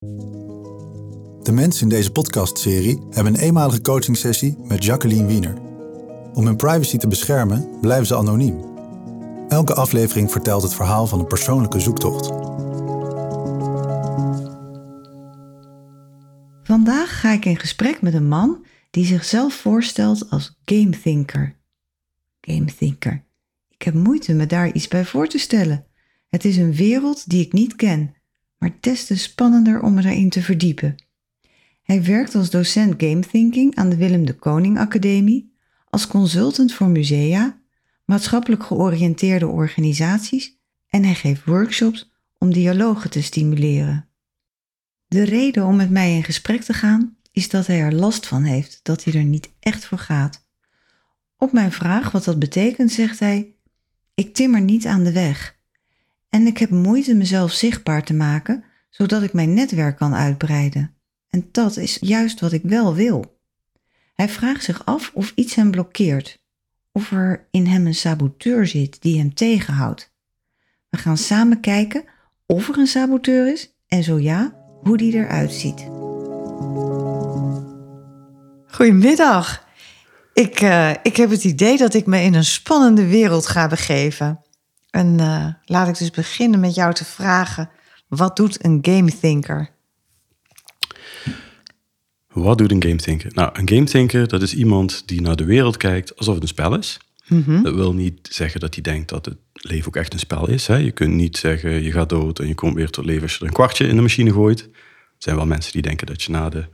De mensen in deze podcastserie hebben een eenmalige coachingsessie met Jacqueline Wiener. Om hun privacy te beschermen blijven ze anoniem. Elke aflevering vertelt het verhaal van een persoonlijke zoektocht. Vandaag ga ik in gesprek met een man die zichzelf voorstelt als game thinker. Game thinker. Ik heb moeite me daar iets bij voor te stellen. Het is een wereld die ik niet ken, maar des te spannender om me daarin te verdiepen. Hij werkt als docent game thinking aan de Willem de Koning Academie, als consultant voor musea, maatschappelijk georiënteerde organisaties en hij geeft workshops om dialogen te stimuleren. De reden om met mij in gesprek te gaan is dat hij er last van heeft dat hij er niet echt voor gaat. Op mijn vraag wat dat betekent, zegt hij: Ik timmer niet aan de weg. En ik heb moeite mezelf zichtbaar te maken, zodat ik mijn netwerk kan uitbreiden. En dat is juist wat ik wel wil. Hij vraagt zich af of iets hem blokkeert, of er in hem een saboteur zit die hem tegenhoudt. We gaan samen kijken of er een saboteur is en zo ja, hoe die eruit ziet. Goedemiddag. Ik, uh, ik heb het idee dat ik me in een spannende wereld ga begeven. En uh, laat ik dus beginnen met jou te vragen: wat doet een game thinker? Wat doet een game thinker? Nou, een game thinker dat is iemand die naar de wereld kijkt alsof het een spel is. Mm -hmm. Dat wil niet zeggen dat hij denkt dat het leven ook echt een spel is. Hè? Je kunt niet zeggen je gaat dood en je komt weer tot leven als je er een kwartje in de machine gooit. Er zijn wel mensen die denken dat je na de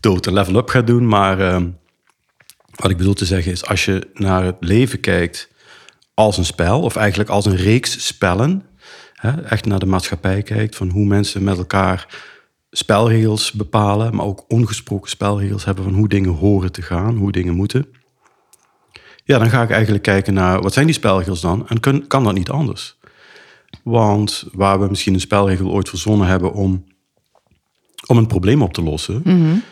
dood een level up gaat doen. Maar uh, wat ik bedoel te zeggen is, als je naar het leven kijkt als een spel, of eigenlijk als een reeks spellen, hè, echt naar de maatschappij kijkt, van hoe mensen met elkaar spelregels bepalen, maar ook ongesproken spelregels hebben van hoe dingen horen te gaan, hoe dingen moeten. Ja, dan ga ik eigenlijk kijken naar wat zijn die spelregels dan en kan, kan dat niet anders? Want waar we misschien een spelregel ooit verzonnen hebben om, om een probleem op te lossen, mm -hmm.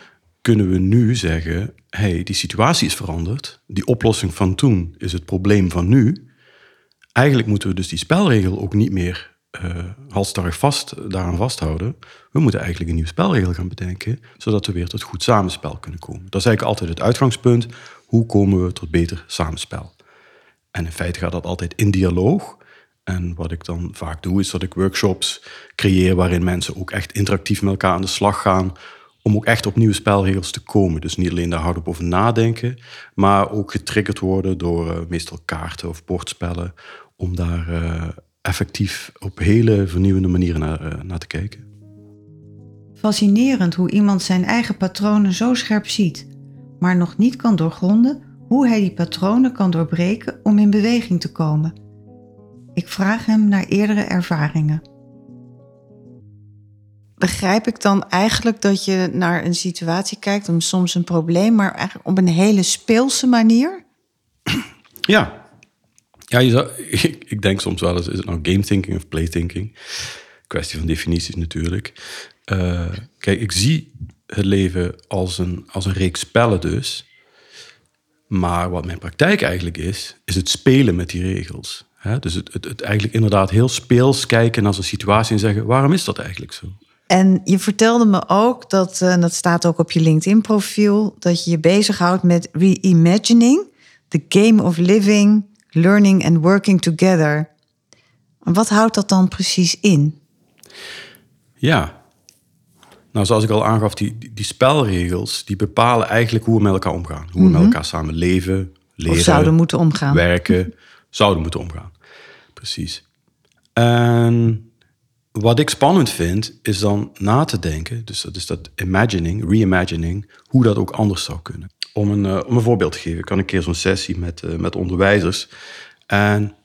kunnen we nu zeggen: hey, die situatie is veranderd, die oplossing van toen is het probleem van nu. Eigenlijk moeten we dus die spelregel ook niet meer uh, vast daaraan vasthouden. We moeten eigenlijk een nieuwe spelregel gaan bedenken, zodat we weer tot goed samenspel kunnen komen. Dat is eigenlijk altijd het uitgangspunt. Hoe komen we tot beter samenspel? En in feite gaat dat altijd in dialoog. En wat ik dan vaak doe, is dat ik workshops creëer waarin mensen ook echt interactief met elkaar aan de slag gaan. Om ook echt op nieuwe spelregels te komen. Dus niet alleen daar hardop over nadenken, maar ook getriggerd worden door uh, meestal kaarten of bordspellen. Om daar uh, effectief op hele vernieuwende manieren naar, uh, naar te kijken. Fascinerend hoe iemand zijn eigen patronen zo scherp ziet, maar nog niet kan doorgronden hoe hij die patronen kan doorbreken om in beweging te komen. Ik vraag hem naar eerdere ervaringen. Begrijp ik dan eigenlijk dat je naar een situatie kijkt om soms een probleem, maar eigenlijk op een hele speelse manier? Ja, ja, ik, ik, denk soms wel eens, is het nou game thinking of play thinking? Kwestie van definities natuurlijk. Uh, kijk, ik zie het leven als een, als een reeks spellen dus. Maar wat mijn praktijk eigenlijk is, is het spelen met die regels. Dus het, het, eigenlijk inderdaad heel speels kijken naar zo'n situatie en zeggen, waarom is dat eigenlijk zo? En je vertelde me ook, dat, en dat staat ook op je LinkedIn-profiel, dat je je bezighoudt met reimagining, the game of living learning and working together. Wat houdt dat dan precies in? Ja, nou zoals ik al aangaf, die, die spelregels die bepalen eigenlijk hoe we met elkaar omgaan. Hoe we met elkaar samen leven, leren, of zouden moeten omgaan. werken, zouden moeten omgaan. Precies. En wat ik spannend vind, is dan na te denken, dus dat is dat imagining, reimagining, hoe dat ook anders zou kunnen. Om een, uh, om een voorbeeld te geven, ik had een keer zo'n sessie met, uh, met onderwijzers. En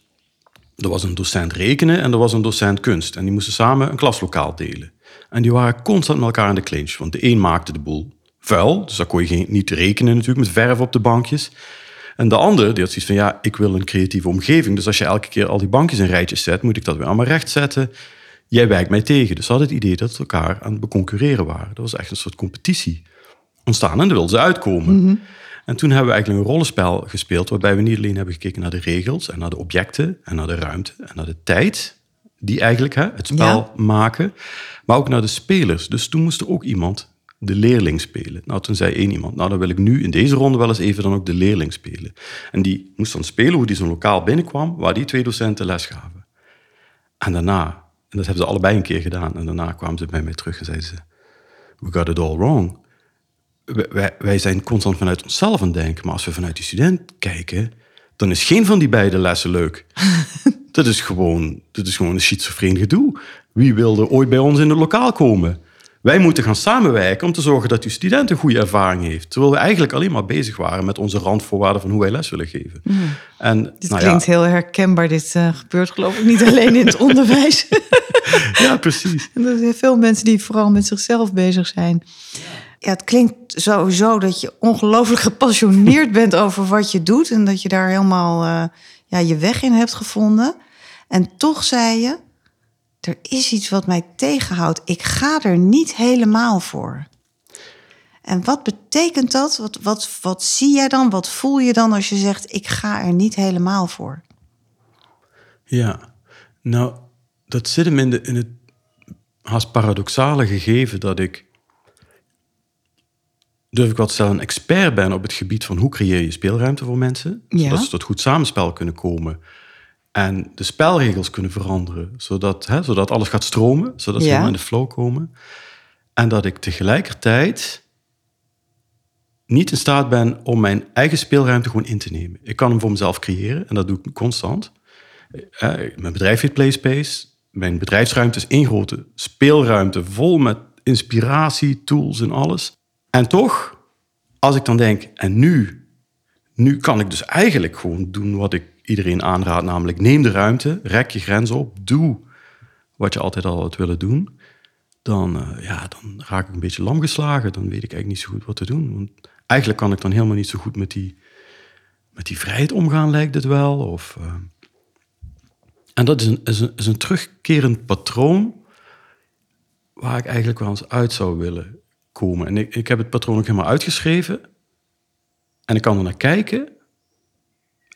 er was een docent rekenen en er was een docent kunst. En die moesten samen een klaslokaal delen. En die waren constant met elkaar in de clinch. Want de een maakte de boel vuil, dus daar kon je geen, niet rekenen natuurlijk, met verf op de bankjes. En de ander die had zoiets van, ja, ik wil een creatieve omgeving. Dus als je elke keer al die bankjes in rijtjes zet, moet ik dat weer allemaal recht zetten. Jij wijkt mij tegen. Dus ze hadden het idee dat ze elkaar aan het beconcurreren waren. Dat was echt een soort competitie ontstaan en daar wilden ze uitkomen. Mm -hmm. En toen hebben we eigenlijk een rollenspel gespeeld waarbij we niet alleen hebben gekeken naar de regels en naar de objecten en naar de ruimte en naar de tijd die eigenlijk hè, het spel maken, maar ook naar de spelers. Dus toen moest er ook iemand de leerling spelen. Nou, toen zei één iemand, nou dan wil ik nu in deze ronde wel eens even dan ook de leerling spelen. En die moest dan spelen hoe die zo'n lokaal binnenkwam, waar die twee docenten les gaven. En daarna, en dat hebben ze allebei een keer gedaan, en daarna kwamen ze bij mij terug en zeiden ze, we got it all wrong. Wij, wij zijn constant vanuit onszelf aan het denken, maar als we vanuit die student kijken, dan is geen van die beide lessen leuk. dat, is gewoon, dat is gewoon een schizofreen gedoe. Wie wilde ooit bij ons in het lokaal komen? Wij moeten gaan samenwerken om te zorgen dat die student een goede ervaring heeft. Terwijl we eigenlijk alleen maar bezig waren met onze randvoorwaarden van hoe wij les willen geven. Mm. En, dit nou klinkt heel herkenbaar. Dit uh, gebeurt geloof ik niet alleen in het onderwijs. ja, precies. En er zijn veel mensen die vooral met zichzelf bezig zijn. Ja, het klinkt sowieso dat je ongelooflijk gepassioneerd bent over wat je doet. En dat je daar helemaal uh, ja, je weg in hebt gevonden. En toch zei je, er is iets wat mij tegenhoudt. Ik ga er niet helemaal voor. En wat betekent dat? Wat, wat, wat zie jij dan? Wat voel je dan als je zegt: Ik ga er niet helemaal voor? Ja, nou, dat zit hem in, de, in het haast paradoxale gegeven dat ik, durf ik wat stellen, een expert ben op het gebied van hoe creëer je speelruimte voor mensen, ja. zodat ze tot goed samenspel kunnen komen en de spelregels kunnen veranderen, zodat, hè, zodat alles gaat stromen, zodat ze in de flow komen. En dat ik tegelijkertijd niet in staat ben om mijn eigen speelruimte gewoon in te nemen. Ik kan hem voor mezelf creëren en dat doe ik constant. Eh, mijn bedrijf heet PlaySpace. Mijn bedrijfsruimte is één grote speelruimte vol met inspiratie, tools en alles. En toch, als ik dan denk, en nu, nu kan ik dus eigenlijk gewoon doen wat ik iedereen aanraadt, namelijk neem de ruimte, rek je grens op, doe wat je altijd al had willen doen, dan, uh, ja, dan raak ik een beetje lam geslagen. Dan weet ik eigenlijk niet zo goed wat te doen. Want eigenlijk kan ik dan helemaal niet zo goed met die, met die vrijheid omgaan, lijkt het wel. Of, uh... En dat is een, is, een, is een terugkerend patroon waar ik eigenlijk wel eens uit zou willen komen. En ik, ik heb het patroon ook helemaal uitgeschreven. En ik kan er naar kijken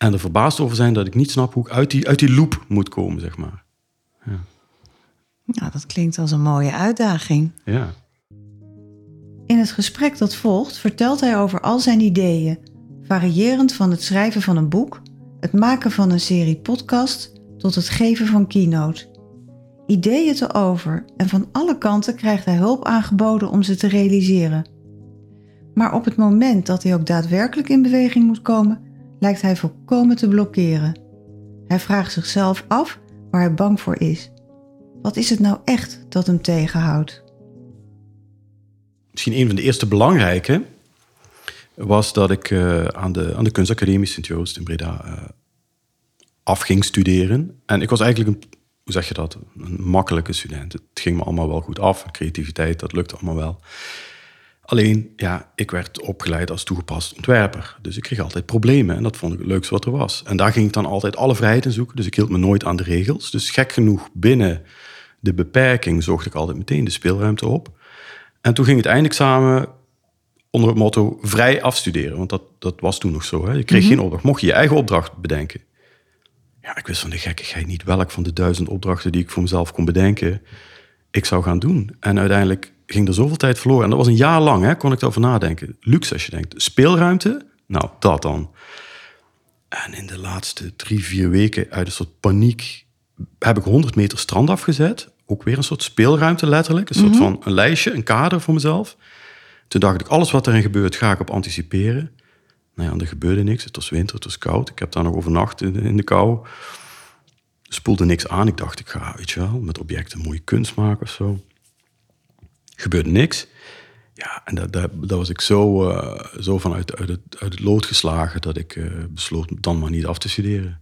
en er verbaasd over zijn dat ik niet snap hoe ik uit die, uit die loop moet komen, zeg maar. Ja. Nou, dat klinkt als een mooie uitdaging. Ja. In het gesprek dat volgt vertelt hij over al zijn ideeën, variërend van het schrijven van een boek, het maken van een serie podcast tot het geven van keynote. Ideeën te over en van alle kanten krijgt hij hulp aangeboden om ze te realiseren. Maar op het moment dat hij ook daadwerkelijk in beweging moet komen, lijkt hij volkomen te blokkeren. Hij vraagt zichzelf af waar hij bang voor is. Wat is het nou echt dat hem tegenhoudt? Misschien een van de eerste belangrijke was dat ik uh, aan, de, aan de kunstacademie Sint-Joost in Breda uh, af ging studeren. En ik was eigenlijk een, hoe zeg je dat, een makkelijke student. Het ging me allemaal wel goed af. Creativiteit, dat lukte allemaal wel. Alleen, ja, ik werd opgeleid als toegepast ontwerper. Dus ik kreeg altijd problemen en dat vond ik het leukste wat er was. En daar ging ik dan altijd alle vrijheid in zoeken. Dus ik hield me nooit aan de regels. Dus gek genoeg, binnen de beperking zocht ik altijd meteen de speelruimte op. En toen ging het eindexamen onder het motto vrij afstuderen. Want dat, dat was toen nog zo. Hè? Je kreeg mhm. geen opdracht. Mocht je je eigen opdracht bedenken. Ja, ik wist van de gekkigheid niet welk van de duizend opdrachten die ik voor mezelf kon bedenken, ik zou gaan doen. En uiteindelijk ging er zoveel tijd verloren. En dat was een jaar lang, hè, kon ik erover nadenken. Luxe als je denkt. Speelruimte? Nou, dat dan. En in de laatste drie, vier weken, uit een soort paniek, heb ik 100 meter strand afgezet. Ook weer een soort speelruimte, letterlijk. Een soort mhm. van een lijstje, een kader voor mezelf. Toen dacht ik, alles wat erin gebeurt, ga ik op anticiperen. Nou ja, er gebeurde niks. Het was winter, het was koud. Ik heb daar nog overnacht in, in de kou. spoelde niks aan. Ik dacht, ik ga, weet je wel, met objecten mooie kunst maken of zo gebeurde niks. Ja, en daar, daar, was ik zo, uh, zo van uit, het, uit het lood geslagen dat ik uh, besloot dan maar niet af te studeren.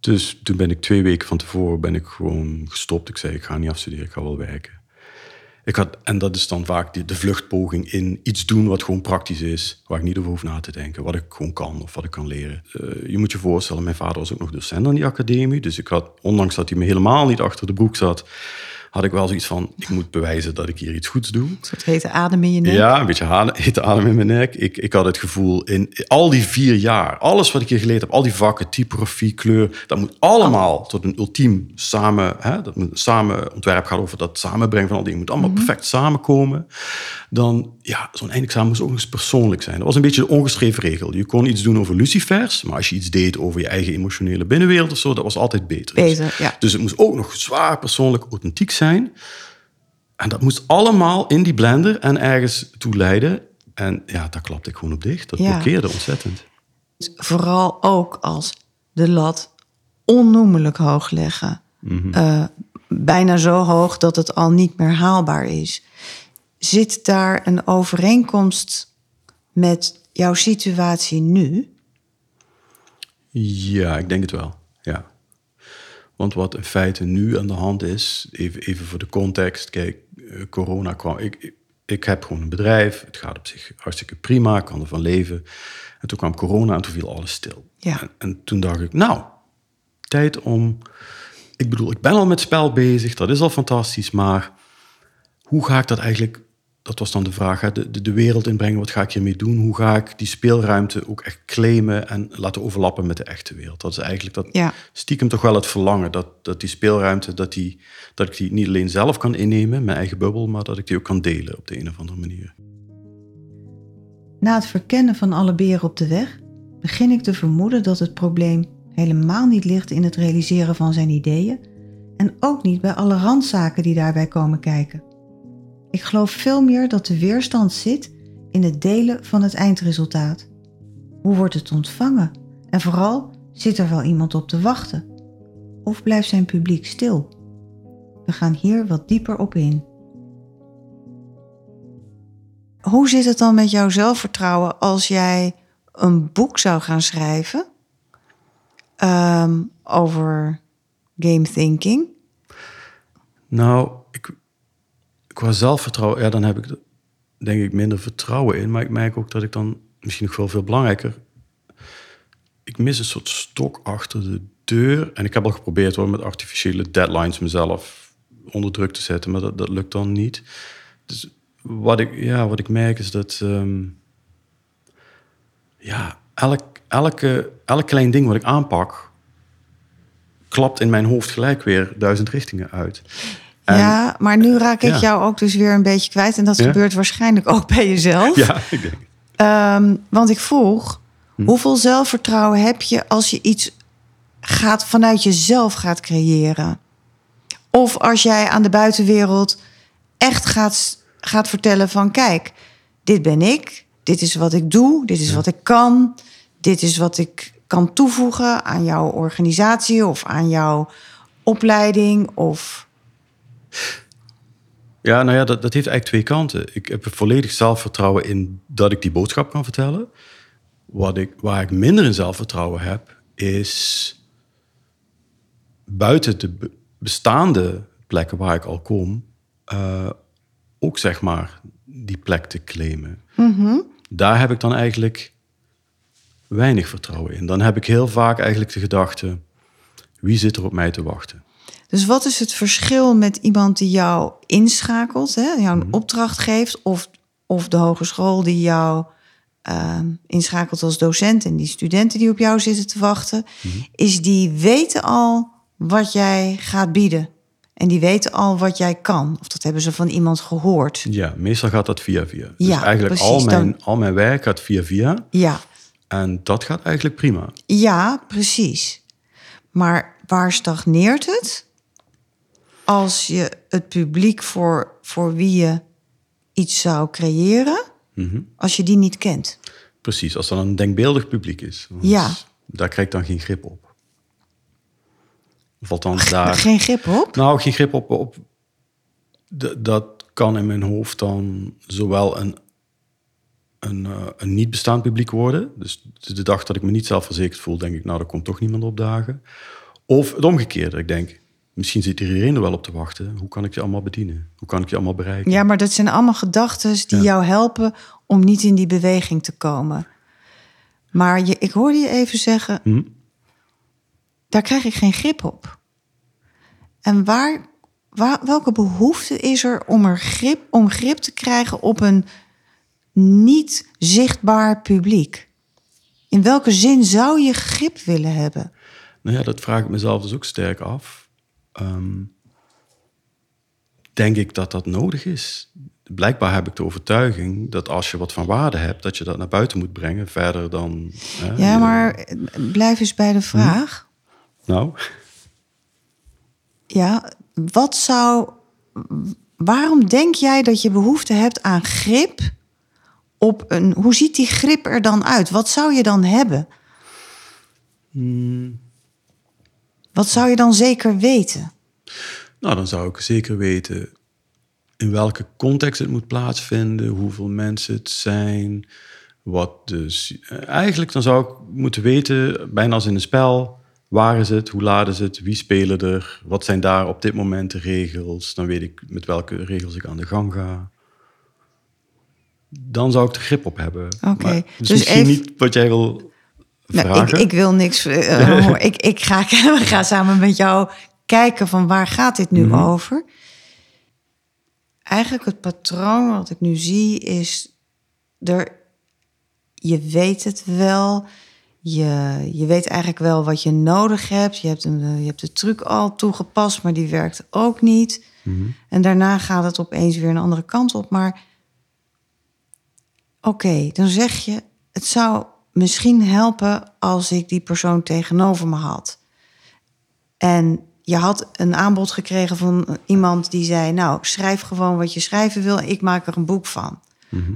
Dus toen ben ik twee weken van tevoren ben ik gewoon gestopt. Ik zei, ik ga niet afstuderen, ik ga wel werken. Ik had, en dat is dan vaak de, de vluchtpoging in iets doen wat gewoon praktisch is, waar ik niet over hoef na te denken, wat ik gewoon kan of wat ik kan leren. Uh, je moet je voorstellen, mijn vader was ook nog docent aan die academie, dus ik had, ondanks dat hij me helemaal niet achter de broek zat, had ik wel zoiets van, ik moet bewijzen dat ik hier iets goeds doe. Een soort hete adem in je nek. Ja, een beetje hete adem in mijn nek. Ik, ik had het gevoel, in al die vier jaar, alles wat ik hier geleerd heb, al die vakken, typografie, kleur, dat moet allemaal tot een ultiem samen, hè, dat moet samen ontwerp gaat over dat samenbrengen van al die dingen, moet allemaal mhm. perfect samenkomen. Dan, ja, zo'n eindexamen moest ook eens persoonlijk zijn. Dat was een beetje de ongeschreven regel. Je kon iets doen over lucifers, maar als je iets deed over je eigen emotionele binnenwereld of zo, dat was altijd beter. Beter, ja. Dus het moest ook nog zwaar persoonlijk authentiek zijn. En dat moest allemaal in die blender en ergens toe leiden. En ja, daar klapte ik gewoon op dicht. Dat blokkeerde ontzettend. Vooral ook als de lat onnoemelijk hoog leggen. Mhm. Eh, bijna zo hoog dat het al niet meer haalbaar is. Zit daar een overeenkomst met jouw situatie nu? Ja, ik denk het wel. Ja. Want wat in feite nu aan de hand is, even, even voor de context, kijk, eh, corona kwam. Ik, ik heb gewoon een bedrijf, het gaat op zich hartstikke prima, ik kan ervan leven. En toen kwam corona en toen viel alles stil. Ja. En, en toen dacht ik, nou, tijd om. Ik bedoel, ik ben al met spel bezig, dat is al fantastisch, maar hoe ga ik dat eigenlijk dat was dan de vraag, hè, de, de, de, wereld inbrengen, wat ga ik hiermee doen? Hoe ga ik die speelruimte ook echt claimen en laten overlappen met de echte wereld? Dat is eigenlijk dat ja. stiekem toch wel het verlangen, dat, dat die speelruimte, dat, die, dat ik die niet alleen zelf kan innemen, mijn eigen bubbel, maar dat ik die ook kan delen op de een of andere manier. Na het verkennen van alle beren op de weg, begin ik te vermoeden dat het probleem helemaal niet ligt in het realiseren van zijn ideeën en ook niet bij alle randzaken die daarbij komen kijken. Ik geloof veel meer dat de weerstand zit in het delen van het eindresultaat. Hoe wordt het ontvangen? En vooral, zit er wel iemand op te wachten? Of blijft zijn publiek stil? We gaan hier wat dieper op in. Hoe zit het dan met jouw zelfvertrouwen als jij een boek zou gaan schrijven ehm, over game thinking? Nou, qua zelfvertrouwen, ja, dan heb ik denk ik minder vertrouwen in. Maar ik merk ook dat ik dan misschien nog wel veel belangrijker. Ik mis een soort stok achter de deur. En ik heb al geprobeerd hoor, met artificiële deadlines mezelf onder druk te zetten, maar dat, dat lukt dan niet. Dus wat ik, ja, wat ik merk is dat. Ehm, ja, elk, elke, elk klein ding wat ik aanpak, klapt in mijn hoofd gelijk weer duizend richtingen uit ja, maar nu raak ik jou ook dus weer een beetje kwijt. En dat gebeurt waarschijnlijk ook bij jezelf. Ja, ik denk. Um, want ik vroeg, hm. hoeveel zelfvertrouwen heb je als je iets gaat vanuit jezelf gaat creëren? Of als jij aan de buitenwereld echt gaat, gaat vertellen van kijk, dit ben ik, dit is wat ik doe, dit is wat ik kan, dit is wat ik kan toevoegen aan jouw organisatie of aan jouw opleiding of ja, nou ja, dat, dat heeft eigenlijk twee kanten. Ik heb volledig zelfvertrouwen in dat ik die boodschap kan vertellen. Wat ik, waar ik minder in zelfvertrouwen heb, is buiten de bestaande plekken waar ik al kom, uh, ook zeg maar die plek te claimen. Mhm. Daar heb ik dan eigenlijk weinig vertrouwen in. Dan heb ik heel vaak eigenlijk de gedachte: wie zit er op mij te wachten? Dus wat is het verschil met iemand die jou inschakelt, hè, jou een mhm. opdracht geeft, of, of de hogeschool die jou ehm, inschakelt als docent en die studenten die op jou zitten te wachten, mhm. is die weten al wat jij gaat bieden. En die weten al wat jij kan. Of dat hebben ze van iemand gehoord. Ja, meestal gaat dat via via. Dus ja, eigenlijk al, mijn, al mijn werk gaat via via. Ja. En dat gaat eigenlijk prima. Ja, precies. Maar waar stagneert het? Als je het publiek voor, voor wie je iets zou creëren, mhm. als je die niet kent. Precies, als dat een denkbeeldig publiek is. Ja. Daar krijg ik dan geen grip op. Of althans daar... Geen grip op? Nou, geen grip op... op dat kan in mijn hoofd dan zowel een, een, eh, een niet bestaand publiek worden. Dus de dag dat ik me niet zelfverzekerd voel, denk ik, nou, er komt toch niemand opdagen. Of het omgekeerde. Ik denk, misschien zit iedereen er wel op te wachten. Hoe kan ik je allemaal bedienen? Hoe kan ik je allemaal bereiken? Ja, maar dat zijn allemaal gedachten die jou helpen om niet in die beweging te komen. Maar je, ik hoorde je even zeggen, hm? daar krijg ik geen grip op. En waar, Waar, welke behoefte is er om, er grip, om grip te krijgen op een niet zichtbaar publiek? In welke zin zou je grip willen hebben? Nou ja, dat vraag ik mezelf dus ook sterk af. Ehm, denk ik dat dat nodig is? Blijkbaar heb ik de overtuiging dat als je wat van waarde hebt, dat je dat naar buiten moet brengen, verder dan. Hè, Ja, maar blijf eens bij de vraag. Nou, Ja, wat zou. Waarom denk jij dat je behoefte hebt aan grip op een. Hoe ziet die grip er dan uit? Wat zou je dan hebben? Wat zou je dan zeker weten? nou, dan zou ik zeker weten in welke context het moet plaatsvinden, hoeveel mensen het zijn, wat dus. eh, Eigenlijk dan zou ik moeten weten, bijna als in een spel, waar is het, hoe laat is het, wie spelen er, wat zijn daar op dit moment de regels. Dan weet ik met welke regels ik aan de gang ga. Dan zou ik er grip op hebben. Oké, dus dus misschien even- niet wat jij wil Nou, ik, ik wil niks. eh, hoor. ik, ik, ga, we gaan samen met jou kijken van waar gaat dit nu over. Eigenlijk het patroon wat ik nu zie is... Er, je weet het wel. Je, je weet eigenlijk wel wat je nodig hebt. Je hebt, een, eh, je hebt de truc al toegepast, maar die werkt ook niet. En daarna gaat het opeens weer een andere kant op. Maar Oké, dan zeg je, het zou misschien helpen als ik die persoon tegenover me had. En je had een aanbod gekregen van iemand die zei, nou, schrijf gewoon wat je schrijven wil, ik maak er een boek van.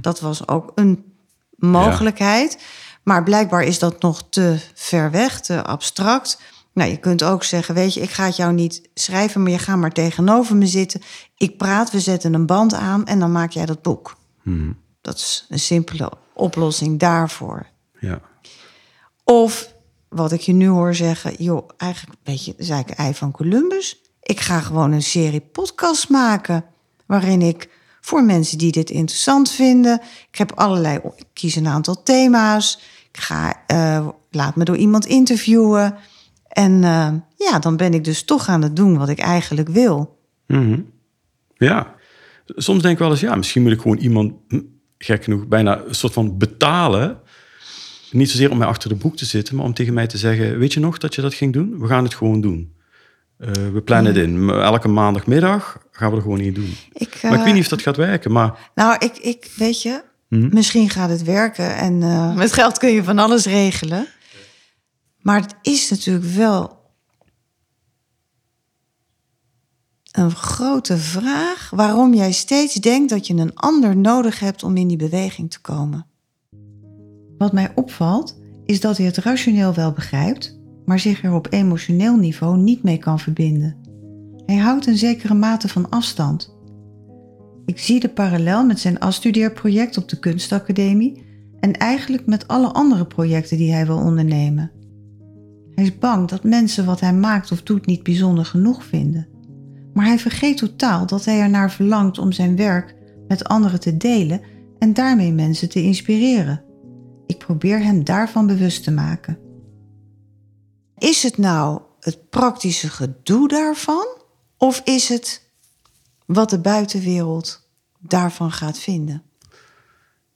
Dat was ook een mogelijkheid. Maar blijkbaar is dat nog te ver weg, te abstract. Nou, je kunt ook zeggen, weet je, ik ga het jou niet schrijven, maar je gaat maar tegenover me zitten. Ik praat, we zetten een band aan en dan maak jij dat boek. Dat is een simpele oplossing daarvoor. Ja. Of wat ik je nu hoor zeggen, joh, eigenlijk weet je, is eigenlijk ei van Columbus. Ik ga gewoon een serie podcast maken waarin ik voor mensen die dit interessant vinden, ik heb allerlei, ik kies een aantal thema's, ik ga, eh, laat me door iemand interviewen en eh, ja, dan ben ik dus toch aan het doen wat ik eigenlijk wil. Mhm. Ja. Soms denk ik wel eens, ja, misschien moet ik gewoon iemand, hm, gek genoeg, bijna een soort van betalen. Niet zozeer om mij achter de boek te zitten, maar om tegen mij te zeggen, weet je nog dat je dat ging doen? We gaan het gewoon doen. Eh, we plannen het in. Elke maandagmiddag gaan we er gewoon in doen. Ik, maar ik eh, weet niet of dat gaat werken, maar Nou, ik, ik weet je, misschien gaat het werken en eh, met geld kun je van alles regelen. Maar het is natuurlijk wel een grote vraag waarom jij steeds denkt dat je een ander nodig hebt om in die beweging te komen. Wat mij opvalt, is dat hij het rationeel wel begrijpt, maar zich er op emotioneel niveau niet mee kan verbinden. Hij houdt een zekere mate van afstand. Ik zie de parallel met zijn afstudeerproject op de kunstacademie en eigenlijk met alle andere projecten die hij wil ondernemen. Hij is bang dat mensen wat hij maakt of doet niet bijzonder genoeg vinden. Maar hij vergeet totaal dat hij ernaar verlangt om zijn werk met anderen te delen en daarmee mensen te inspireren. Ik probeer hem daarvan bewust te maken. Is het nou het praktische gedoe daarvan? Of is het wat de buitenwereld daarvan gaat vinden?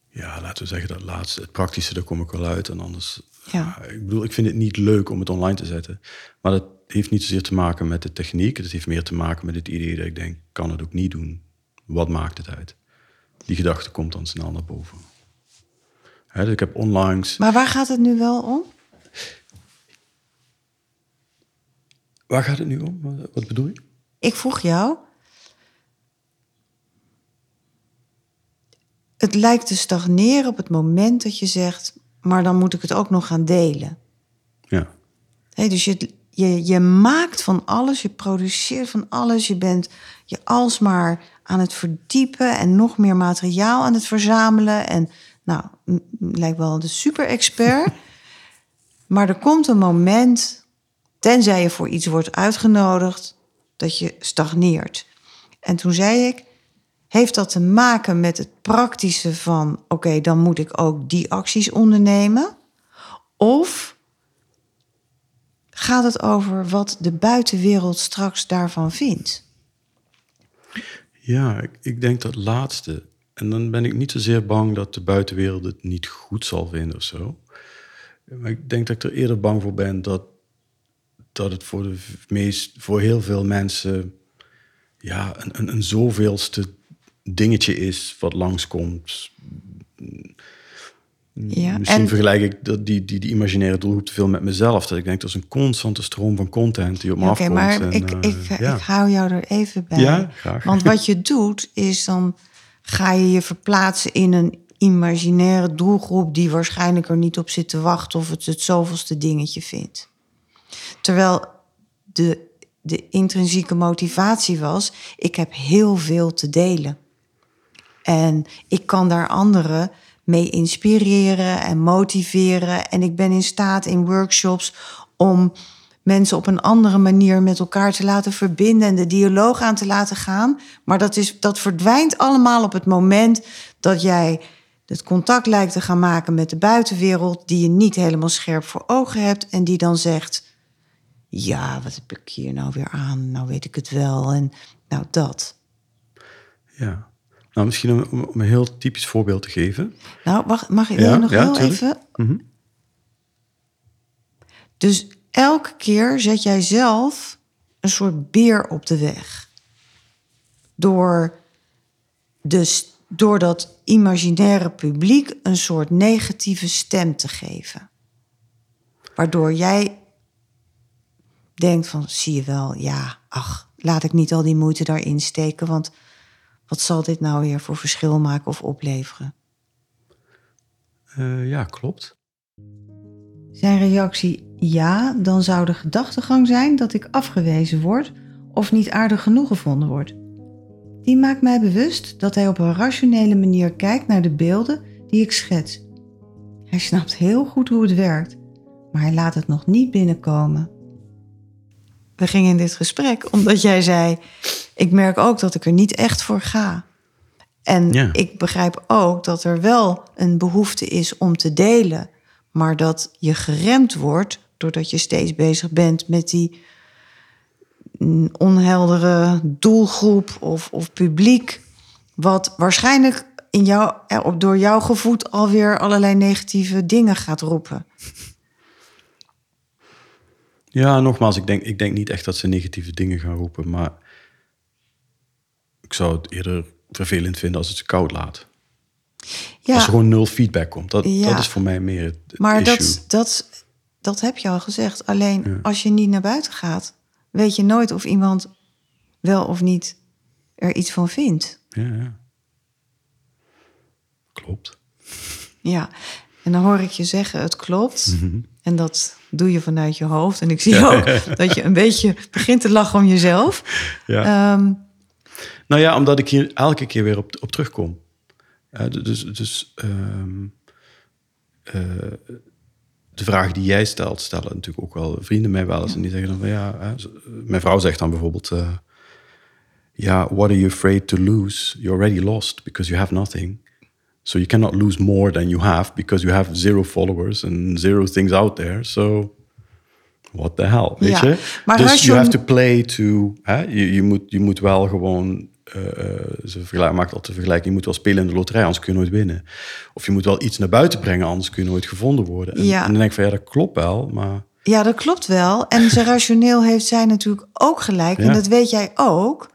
ja, laten we zeggen dat laatste, het praktische, daar kom ik wel uit. En anders, Ja. ik bedoel, ik vind het niet leuk om het online te zetten. Maar dat heeft niet zozeer te maken met de techniek. Het heeft meer te maken met het idee dat ik denk, kan het ook niet doen. Wat maakt het uit? Die gedachte komt dan snel naar boven. Hè, dus ik heb onlangs... Maar waar gaat het nu wel om? Waar gaat het nu om? Wat- bedoel je? Ik vroeg jou. Het lijkt te stagneren op het moment dat je zegt, maar dan moet ik het ook nog gaan delen. Ja. Hé, dus je, je, je maakt van alles, je produceert van alles, je bent je alsmaar aan het verdiepen en nog meer materiaal aan het verzamelen. En nou, lijkt wel de super-expert. maar er komt een moment, tenzij je voor iets wordt uitgenodigd, dat je stagneert. En toen zei ik, heeft dat te maken met het praktische van, oké, dan moet ik ook die acties ondernemen? Of gaat het over wat de buitenwereld straks daarvan vindt? Ja, ik, ik denk dat laatste. En dan ben ik niet zozeer bang dat de buitenwereld het niet goed zal vinden of zo. Maar ik denk dat ik er eerder bang voor ben dat, dat het voor, de meest, voor heel veel mensen ja, een, een, een zoveelste dingetje is wat langskomt. Ja, Misschien en- vergelijk ik dat die, die, die imaginaire doelgroep te veel met mezelf. Dat ik denk, dat is een constante stroom van content die op me Oké, afkomt. maar en, ik, eh, ik, ja. ik hou jou er even bij. Ja, graag. Want wat je doet, is dan ga je je verplaatsen in een imaginaire doelgroep die waarschijnlijk er niet op zit te wachten of het het zoveelste dingetje vindt. Terwijl de, de intrinsieke motivatie was, ik heb heel veel te delen. En ik kan daar anderen mee inspireren en motiveren. En ik ben in staat in workshops om mensen op een andere manier met elkaar te laten verbinden en de dialoog aan te laten gaan. Maar dat, is, dat verdwijnt allemaal op het moment dat jij het contact lijkt te gaan maken met de buitenwereld, die je niet helemaal scherp voor ogen hebt en die dan zegt: Ja, wat heb ik hier nou weer aan? Nou weet ik het wel. En nou dat. Ja. Nou, misschien om, om, een heel typisch voorbeeld te geven. Nou, wacht, mag ik Ja, nog ja, heel tuurlijk. even? Mhm. Dus elke keer zet jij zelf een soort beer op de weg. Door, dus, door dat imaginaire publiek een soort negatieve stem te geven. Waardoor jij denkt van, zie je wel, ja, ach, laat ik niet al die moeite daarin steken, want wat zal dit nou weer voor verschil maken of opleveren? Eh, ja, klopt. Zijn reactie ja, dan zou de gedachtegang zijn dat ik afgewezen word of niet aardig genoeg gevonden word. Die maakt mij bewust dat hij op een rationele manier kijkt naar de beelden die ik schets. Hij snapt heel goed hoe het werkt, maar hij laat het nog niet binnenkomen. We gingen in dit gesprek omdat jij zei: Ik merk ook dat ik er niet echt voor ga. En Ja. ik begrijp ook dat er wel een behoefte is om te delen, maar dat je geremd wordt doordat je steeds bezig bent met die mm, onheldere doelgroep of, of publiek, wat waarschijnlijk in jou, op- door jouw gevoed alweer allerlei negatieve dingen gaat roepen. Ja, nogmaals, ik denk, ik denk niet echt dat ze negatieve dingen gaan roepen, maar ik zou het eerder vervelend vinden als het ze koud laat. Ja, Als er gewoon nul feedback komt. Dat, Ja. dat is voor mij meer het maar issue. dat, dat, dat heb je al gezegd. Alleen Ja. als je niet naar buiten gaat, weet je nooit of iemand wel of niet er iets van vindt. Ja, ja. Klopt. Ja, en dan hoor ik je zeggen, het klopt. Mhm. En dat doe je vanuit je hoofd. En ik zie ook dat je een beetje begint te lachen om jezelf. Ja. Ehm, Nou ja, omdat ik hier elke keer weer op, op terugkom. Eh, dus dus ehm, eh, de vragen die jij stelt, stellen natuurlijk ook wel vrienden mij wel eens. En die zeggen dan van ja, hè, mijn vrouw zegt dan bijvoorbeeld... eh, ja, what are you afraid to lose? You're already lost because you have nothing. So you cannot lose more than you have because you have zero followers and zero things out there. So what the hell, weet Ja, je? maar dus you have to play to... Hè, je, je, moet, je moet wel gewoon... eh, ze maakt altijd de vergelijking. Je moet wel spelen in de loterij, anders kun je nooit winnen. Of je moet wel iets naar buiten brengen, anders kun je nooit gevonden worden. En, Ja. en dan denk ik van, ja, dat klopt wel, maar... ja, dat klopt wel. En zijn rationeel heeft zij natuurlijk ook gelijk. En dat weet jij ook.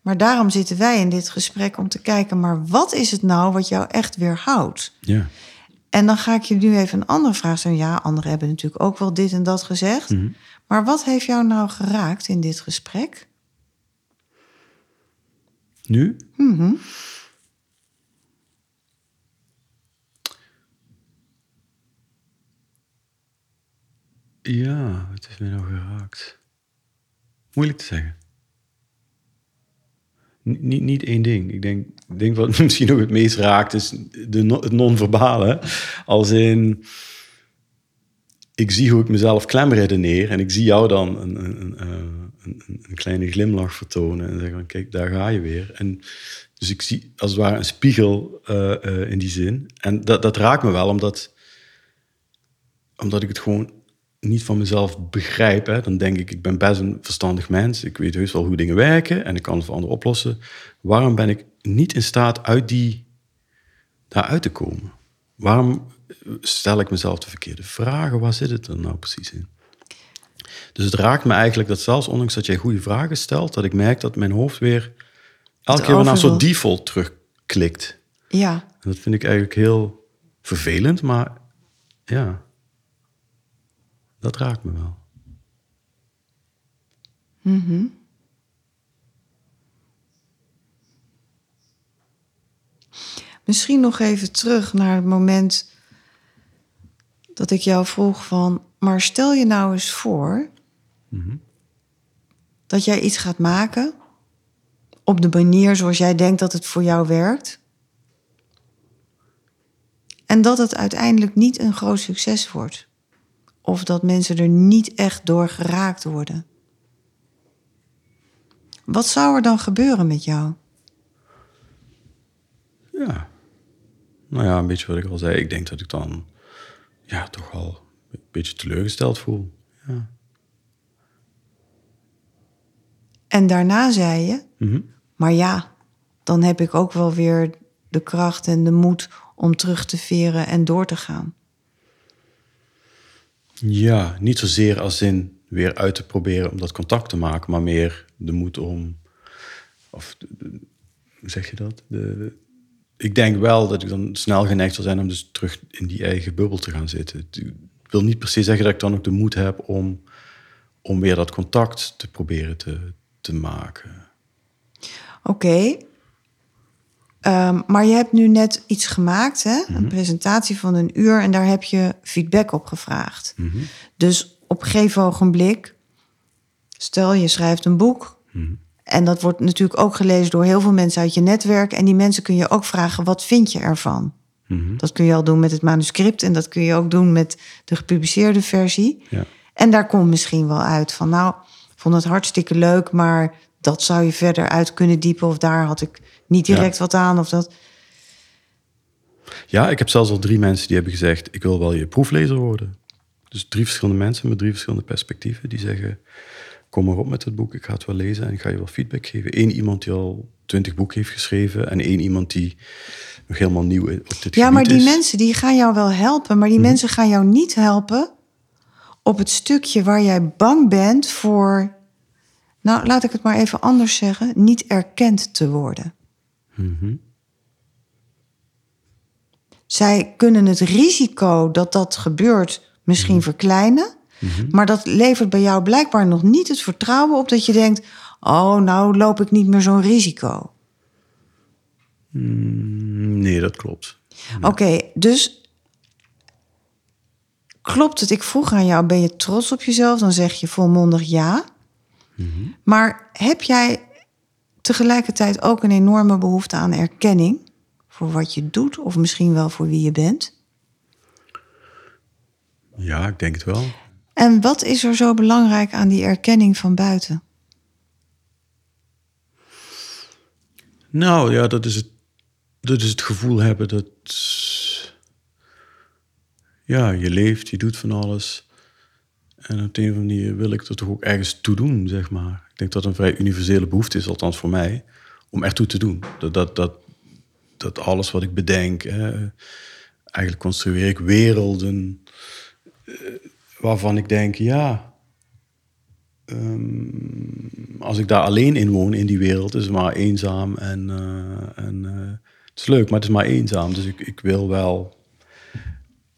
Maar daarom zitten wij in dit gesprek om te kijken... maar wat is het nou wat jou echt weerhoudt? Ja. En dan ga ik je nu even een andere vraag stellen. Ja, anderen hebben natuurlijk ook wel dit en dat gezegd. Mhm. Maar wat heeft jou nou geraakt in dit gesprek? Nu? Mhm. Ja, het heeft mij nou geraakt. Moeilijk te zeggen. N- niet, niet één ding. Ik denk, denk wat misschien nog het meest raakt is de, no- het non-verbale. Als in, ik zie hoe ik mezelf klemredeneer en ik zie jou dan een, een, een, eh, een, kleine glimlach vertonen en zeggen, kijk, daar ga je weer. En dus ik zie als het ware een spiegel eh, eh, in die zin. En dat, dat raakt me wel, omdat, omdat ik het gewoon niet van mezelf begrijp, hè, dan denk ik, ik ben best een verstandig mens. Ik weet heus wel hoe dingen werken en ik kan het voor anderen oplossen. Waarom ben ik niet in staat uit die, daaruit te komen? Waarom stel ik mezelf de verkeerde vragen? Waar zit het er nou precies in? Dus het raakt me eigenlijk dat zelfs ondanks dat jij goede vragen stelt, dat ik merk dat mijn hoofd weer elke keer weer naar zo'n default terugklikt. Ja. En dat vind ik eigenlijk heel vervelend, maar ja, dat raakt me wel. Mhm. Misschien nog even terug naar het moment dat ik jou vroeg van, maar stel je nou eens voor dat jij iets gaat maken op de manier zoals jij denkt dat het voor jou werkt. En dat het uiteindelijk niet een groot succes wordt. Of dat mensen er niet echt door geraakt worden. Wat zou er dan gebeuren met jou? Ja. Nou ja, een beetje wat ik al zei. Ik denk dat ik dan ja, toch wel een beetje teleurgesteld voel. Ja. En daarna zei je, Mhm. maar ja, dan heb ik ook wel weer de kracht en de moed om terug te veren en door te gaan. Ja, niet zozeer als in weer uit te proberen om dat contact te maken, maar meer de moed om. Of de- de- hoe zeg je dat? De, ik denk wel dat ik dan snel geneigd zal zijn om dus terug in die eigen bubbel te gaan zitten. Ik wil niet per se zeggen dat ik dan ook de moed heb om, om weer dat contact te proberen te, te maken. Oké. Ehm, maar je hebt nu net iets gemaakt, hè? een presentatie van een uur, en daar heb je feedback op gevraagd. Dus op een gegeven ogenblik, stel je schrijft een boek, en dat wordt natuurlijk ook gelezen door heel veel mensen uit je netwerk, en die mensen kun je ook vragen: wat vind je ervan? Dat kun je al doen met het manuscript en dat kun je ook doen met de gepubliceerde versie. Ja. En daar komt misschien wel uit van, nou, vond het hartstikke leuk, maar dat zou je verder uit kunnen diepen of daar had ik niet direct wat aan of dat. Ja, ik heb zelfs al drie mensen die hebben gezegd: Ik wil wel je proeflezer worden. Dus drie verschillende mensen met drie verschillende perspectieven die zeggen: Kom maar op met het boek, ik ga het wel lezen en ik ga je wel feedback geven. Eén iemand die al twintig boeken heeft geschreven en één iemand die nog helemaal nieuw op dit Ja, maar gebied die is. mensen die gaan jou wel helpen, maar die mensen gaan jou niet helpen op het stukje waar jij bang bent voor, nou laat ik het maar even anders zeggen, niet erkend te worden. Zij kunnen het risico dat dat gebeurt misschien verkleinen, maar dat levert bij jou blijkbaar nog niet het vertrouwen op dat je denkt, oh nou loop ik niet meer zo'n risico. Nee, dat klopt. Oké, dus klopt het? Ik vroeg aan jou, ben je trots op jezelf? Dan zeg je volmondig ja. Maar heb jij tegelijkertijd ook een enorme behoefte aan erkenning voor wat je doet, of misschien wel voor wie je bent? Ja, ik denk het wel. En wat is er zo belangrijk aan die erkenning van buiten? Nou ja, dat is het, dat is het gevoel hebben dat. Ja, je leeft, je doet van alles. En op de een of andere manier wil ik er toch ook ergens toe doen, zeg maar. Ik denk dat een vrij universele behoefte is, althans voor mij, om ertoe te doen. Dat, dat, dat, alles wat ik bedenk, eigenlijk construeer ik werelden eh, waarvan ik denk, ja, ehm, als ik daar alleen in woon in die wereld, is het maar eenzaam en, eh, en eh, het is leuk, maar het is maar eenzaam. Dus ik, ik wil wel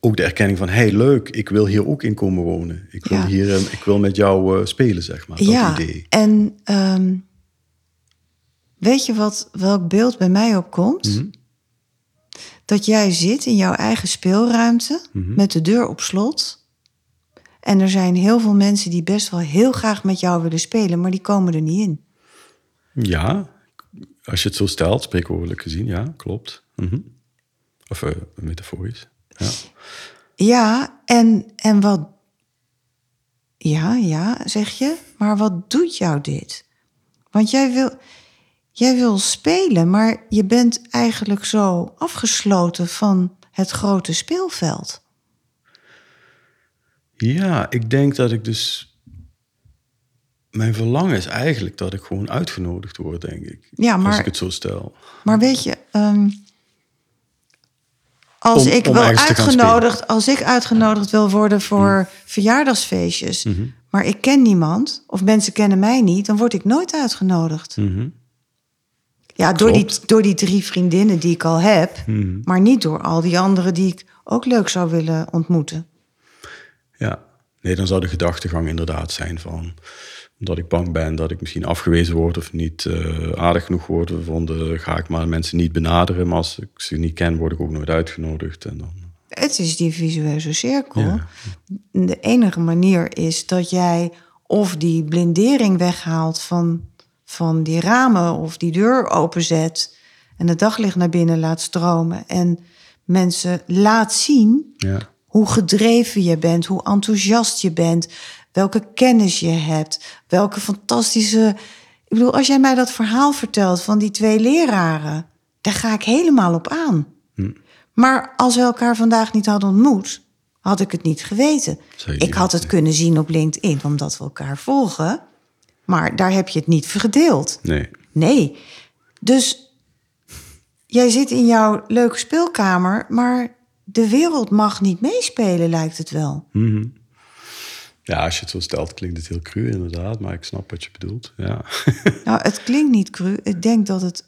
ook de erkenning van, hey leuk, ik wil hier ook in komen wonen. Ik wil, Ja. hier, eh, ik wil met jou spelen, zeg maar. Dat ja, idee. en ehm, weet je wat, welk beeld bij mij opkomt? Dat jij zit in jouw eigen speelruimte met de deur op slot. En er zijn heel veel mensen die best wel heel graag met jou willen spelen, maar die komen er niet in. Ja, als je het zo stelt, spreekwoordelijk gezien, ja, klopt. Mhm. Of eh, metaforisch. Ja. Ja, en, en wat. Ja, ja, zeg je. Maar wat doet jou dit? Want jij wil, jij wil spelen, maar je bent eigenlijk zo afgesloten van het grote speelveld. Ja, ik denk dat ik dus. Mijn verlangen is eigenlijk dat ik gewoon uitgenodigd word, denk ik. Ja, Als maar- ik het zo stel. Maar weet je, ehm, als Om- ik om uitgenodigd, als ik uitgenodigd wil worden voor verjaardagsfeestjes, Mhm. maar ik ken niemand of mensen kennen mij niet, dan word ik nooit uitgenodigd. Mhm. Ja, door die, door die drie vriendinnen die ik al heb, Mhm. maar niet door al die anderen die ik ook leuk zou willen ontmoeten. Ja, nee, dan zou de gedachtegang inderdaad zijn van dat ik bang ben dat ik misschien afgewezen word of niet eh, aardig genoeg word. Van de, ga ik maar mensen niet benaderen, maar als ik ze niet ken, word ik ook nooit uitgenodigd. En dan, Het is die visueuze cirkel. Ja. De enige manier is dat jij of die blindering weghaalt van, van die ramen of die deur openzet en het daglicht naar binnen laat stromen en mensen laat zien ja. Hoe gedreven je bent, hoe enthousiast je bent, welke kennis je hebt, welke fantastische. Ik bedoel, als jij mij dat verhaal vertelt van die twee leraren, daar ga ik helemaal op aan. Maar als we elkaar vandaag niet hadden ontmoet, had ik het niet geweten. Ik niet had het kunnen zien op LinkedIn, omdat we elkaar volgen. Maar daar heb je het niet vergedeeld. Nee. Nee. Dus jij zit in jouw leuke speelkamer, maar de wereld mag niet meespelen, lijkt het wel. Mhm. Ja, als je het zo stelt, klinkt het heel cru inderdaad, maar ik snap wat je bedoelt. Ja. Nou, het klinkt niet cru. Ik denk dat het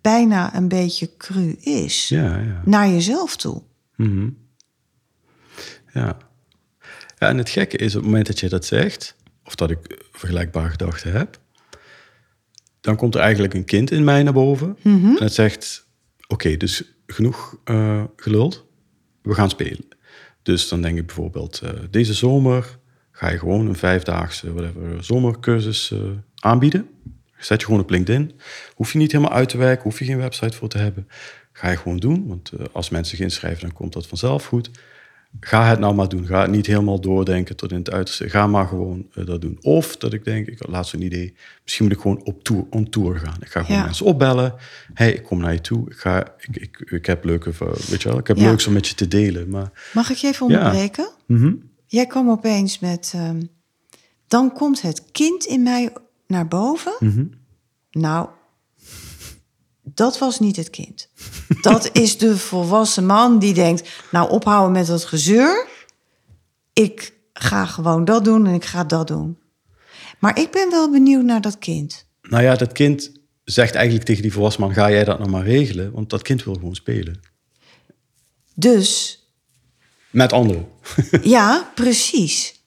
bijna een beetje cru is. ja, ja. Naar jezelf toe. Mhm. Ja. ja. En het gekke is, op het moment dat je dat zegt, of dat ik vergelijkbare gedachten heb, dan komt er eigenlijk een kind in mij naar boven. En het zegt, oké, dus genoeg eh, geluld, we gaan spelen. Dus dan denk ik bijvoorbeeld, eh, deze zomer ga je gewoon een vijfdaagse whatever, zomercursus eh, aanbieden. Zet je gewoon op LinkedIn. Hoef je niet helemaal uit te werken, hoef je geen website voor te hebben. Ga je gewoon doen, want als mensen zich inschrijven, dan komt dat vanzelf goed. Ga het nou maar doen. Ga het niet helemaal doordenken tot in het uiterste. Ga maar gewoon eh, dat doen. Of dat ik denk, ik had laatst een idee, misschien moet ik gewoon op tour, on tour gaan. Ik ga gewoon Ja. mensen opbellen. hey, ik kom naar je toe. Ik, ga, ik, ik, ik heb leuke, eh, weet je wel, ik heb Ja. leuks om met je te delen. Maar Mag ik je even Ja. onderbreken? mhm. Jij kwam opeens met. ehm, dan komt het kind in mij naar boven. Mhm. Nou, dat was niet het kind. Dat is de volwassen man die denkt: Nou, ophouden met dat gezeur. Ik ga gewoon dat doen en ik ga dat doen. Maar ik ben wel benieuwd naar dat kind. nou ja, dat kind zegt eigenlijk tegen die volwassen man, ga jij dat nou maar regelen? Want dat kind wil gewoon spelen. Dus Met anderen. Ja, precies.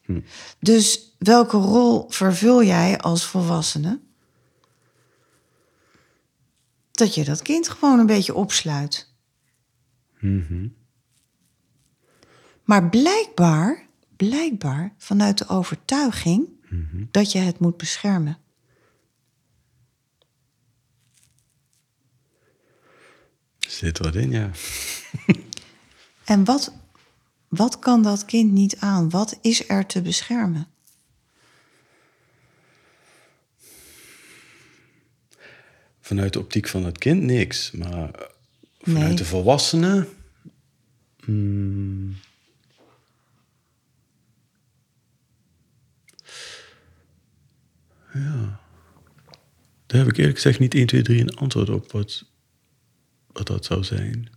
Dus welke rol vervul jij als volwassene? Dat je dat kind gewoon een beetje opsluit. Maar blijkbaar, blijkbaar vanuit de overtuiging dat je het moet beschermen. Zit wat in, ja. En wat, wat kan dat kind niet aan? Wat is er te beschermen? Vanuit de optiek van het kind niks, maar eh, vanuit Nee. de volwassenen. hmm. Ja. Daar heb ik eerlijk gezegd niet 1, 2, 3 een antwoord op wat, wat dat zou zijn.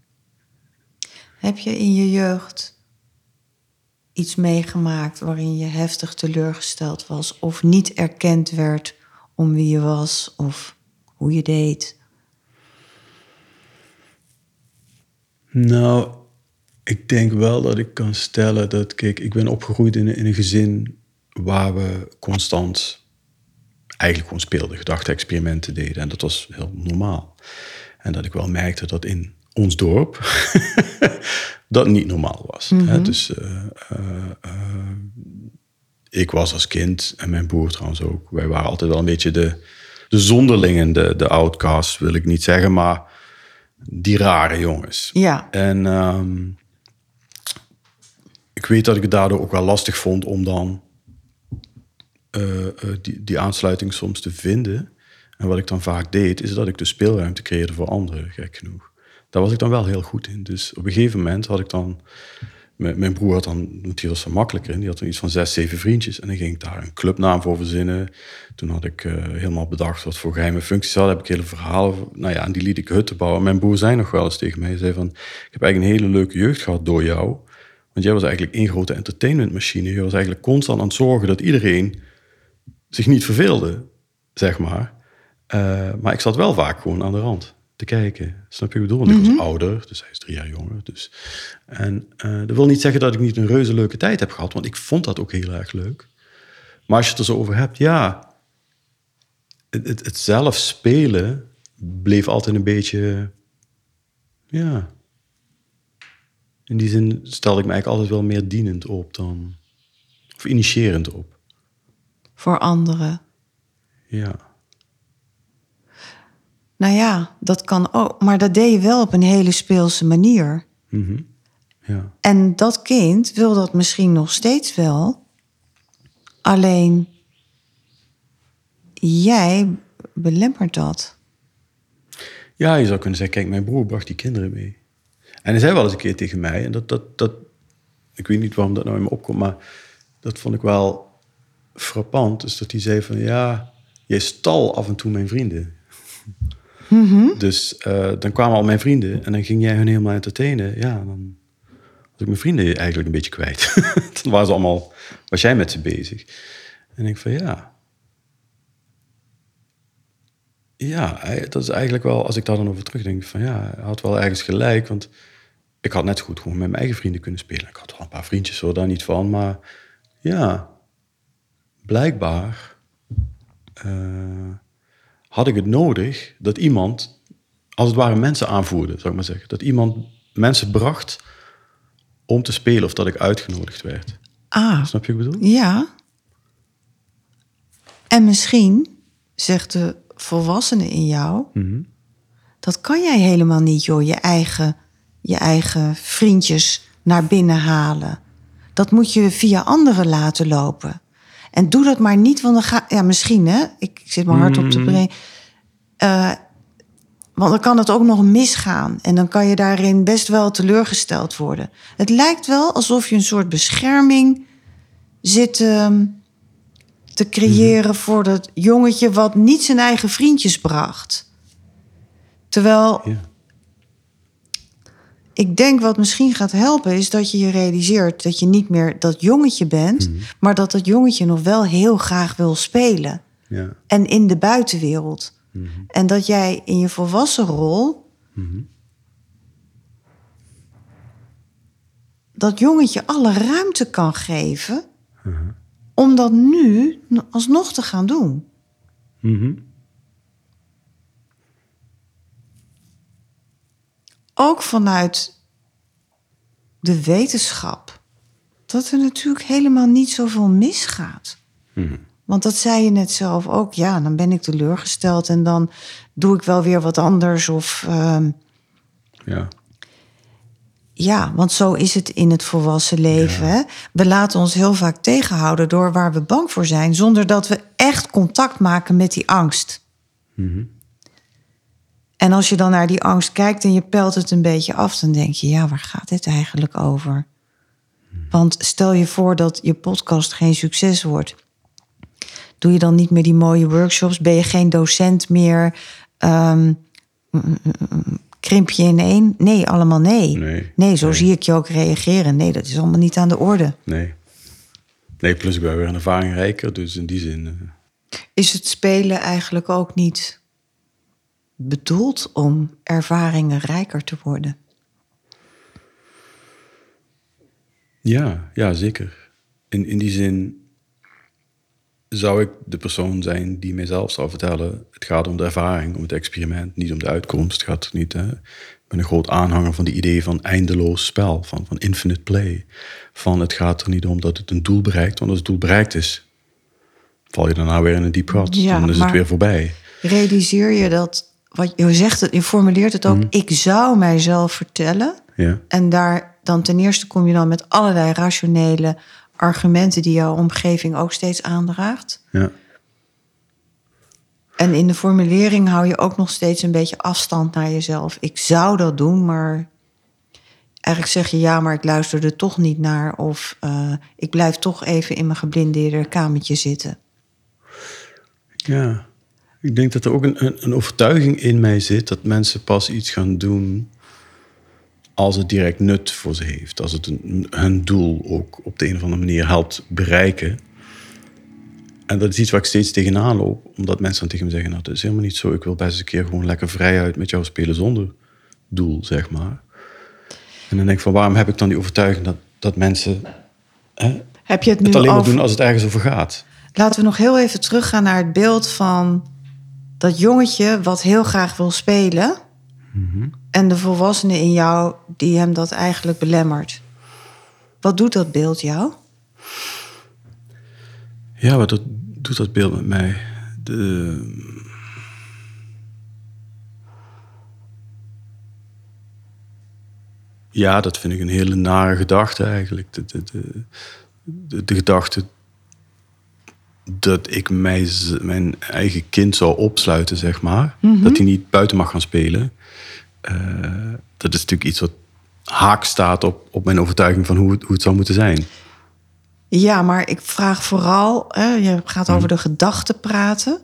Heb je in je jeugd iets meegemaakt waarin je heftig teleurgesteld was of niet erkend werd om wie je was of hoe je deed? Nou, ik denk wel dat ik kan stellen dat, kijk, ik ben opgegroeid in, een- in een gezin waar we constant eigenlijk gewoon speelden, gedachte-experimenten deden. En dat was heel normaal. En dat ik wel merkte dat in ons dorp dat niet normaal was. Hè? Dus eh, eh, eh, ik was als kind, en mijn broer trouwens ook, wij waren altijd wel een beetje de, de zonderlingen, de, de outcasts, wil ik niet zeggen, maar die rare jongens. Ja. En ehm, ik weet dat ik het daardoor ook wel lastig vond om dan eh, eh, die, die aansluiting soms te vinden. En wat ik dan vaak deed, is dat ik de speelruimte creëerde voor anderen, gek genoeg. Daar was ik dan wel heel goed in. Dus op een gegeven moment had ik dan mijn, broer had dan, die was makkelijker in, die had dan iets van zes, zeven vriendjes. En dan ging ik daar een clubnaam voor verzinnen. Toen had ik eh, helemaal bedacht wat voor geheime functies hadden. Heb ik hele verhalen, nou ja, en die liet ik hutten bouwen. Mijn broer zei nog wel eens tegen mij, zei van, ik heb eigenlijk een hele leuke jeugd gehad door jou. Want jij was eigenlijk één grote entertainmentmachine. Je was eigenlijk constant aan het zorgen dat iedereen zich niet verveelde, zeg maar. Eh, maar ik zat wel vaak gewoon aan de rand te kijken. Snap je wat ik bedoel? Want ik was ouder, dus hij is drie jaar jonger. Dus. En eh, dat wil niet zeggen dat ik niet een reuze leuke tijd heb gehad, want ik vond dat ook heel erg leuk. Maar als je het er zo over hebt, ja, het, het, het zelf spelen bleef altijd een beetje, ja. In die zin stelde ik me eigenlijk altijd wel meer dienend op dan, of initiërend op. Voor anderen. Ja. Nou ja, dat kan ook. Maar dat deed je wel op een hele speelse manier. Mhm. Ja. En dat kind wil dat misschien nog steeds wel. Alleen jij belemmert dat. Ja, je zou kunnen zeggen, kijk, mijn broer bracht die kinderen mee. En hij zei wel eens een keer tegen mij, en dat, dat, dat, ik weet niet waarom dat nou in me opkomt, maar dat vond ik wel frappant, is dat hij zei van, ja, jij stal af en toe mijn vrienden. Dus eh, dan kwamen al mijn vrienden en dan ging jij hun helemaal entertainen. Ja, dan was ik mijn vrienden eigenlijk een beetje kwijt. dan waren ze allemaal, was jij met ze bezig. En ik van ja. Ja, dat is eigenlijk wel, als ik daar dan over terugdenk, van ja, had wel ergens gelijk. Want ik had net zo goed gewoon met mijn eigen vrienden kunnen spelen. Ik had wel een paar vriendjes hoor, daar niet van. Maar ja, blijkbaar eh, had ik het nodig dat iemand, als het ware mensen aanvoerde, zou ik maar zeggen. Dat iemand mensen bracht om te spelen of dat ik uitgenodigd werd. Ah, Snap je wat ik bedoel? ja. En misschien, zegt de volwassene in jou, dat kan jij helemaal niet, joh, je eigen, je eigen vriendjes naar binnen halen. Dat moet je via anderen laten lopen. En doe dat maar niet, want dan ga ja, misschien hè, ik, ik zit mijn hart op te breken. Eh, want dan kan het ook nog misgaan. En dan kan je daarin best wel teleurgesteld worden. Het lijkt wel alsof je een soort bescherming zit ehm, te creëren voor dat jongetje wat niet zijn eigen vriendjes bracht. Terwijl Ja. Ik denk wat misschien gaat helpen is dat je je realiseert dat je niet meer dat jongetje bent, maar dat dat jongetje nog wel heel graag wil spelen. Ja. En in de buitenwereld. En dat jij in je volwassen rol dat jongetje alle ruimte kan geven om dat nu alsnog te gaan doen. Mhm. Ook vanuit de wetenschap. Dat er natuurlijk helemaal niet zoveel misgaat. Want dat zei je net zelf ook. Ja, dan ben ik teleurgesteld en dan doe ik wel weer wat anders. Of ehm, Ja. ja, want zo is het in het volwassen leven. Hè? We laten ons heel vaak tegenhouden door waar we bang voor zijn, zonder dat we echt contact maken met die angst. En als je dan naar die angst kijkt en je pelt het een beetje af, dan denk je, ja, waar gaat dit eigenlijk over? Want stel je voor dat je podcast geen succes wordt. Doe je dan niet meer die mooie workshops? Ben je geen docent meer? Ehm, krimp je in één? Nee, allemaal nee. Nee. zo Nee. zie ik je ook reageren. Nee, dat is allemaal niet aan de orde. Nee. Nee, plus ik ben weer een ervaringrijker, dus in die zin... eh, Is het spelen eigenlijk ook niet bedoeld om ervaringen rijker te worden? Ja, ja, zeker. In, in die zin zou ik de persoon zijn die mijzelf zou vertellen... het gaat om de ervaring, om het experiment, niet om de uitkomst. Het gaat niet... Hè. Ik ben een groot aanhanger van de idee van eindeloos spel, van, van infinite play. Van het gaat er niet om dat het een doel bereikt, want als het doel bereikt is... val je daarna weer in een diep gat, Ja, dan is het weer voorbij. Realiseer je dat, wat je zegt, het, je formuleert het ook, ik zou mijzelf vertellen. Ja, En daar dan ten eerste kom je dan met allerlei rationele argumenten die jouw omgeving ook steeds aandraagt. ja, En in de formulering hou je ook nog steeds een beetje afstand naar jezelf. Ik zou dat doen, maar eigenlijk zeg je ja, maar ik luister er toch niet naar. Of eh, ik blijf toch even in mijn geblindeerde kamertje zitten. Ja, ik denk dat er ook een, een, een overtuiging in mij zit dat mensen pas iets gaan doen als het direct nut voor ze heeft. Als het een, hun doel ook op de een of andere manier helpt bereiken. En dat is iets waar ik steeds tegenaan loop. Omdat mensen dan tegen me zeggen, nou, dat is helemaal niet zo. Ik wil best eens een keer gewoon lekker vrijuit met jou spelen zonder doel, zeg maar. En dan denk ik van, waarom heb ik dan die overtuiging dat, dat mensen hè, Heb je het nu het alleen maar doen als het ergens over gaat? Laten we nog heel even teruggaan naar het beeld van dat jongetje wat heel graag wil spelen. En de volwassene in jou die hem dat eigenlijk belemmert. Wat doet dat beeld jou? Ja, wat dat, doet dat beeld met mij? De... Ja, dat vind ik een hele nare gedachte eigenlijk. De, de, de, de, de gedachte dat ik mij, mijn eigen kind zou opsluiten, zeg maar. Dat hij niet buiten mag gaan spelen. Eh, dat is natuurlijk iets wat haak staat op, op mijn overtuiging van hoe het, hoe het zou moeten zijn. Ja, maar ik vraag vooral, hè, je gaat over de gedachten praten.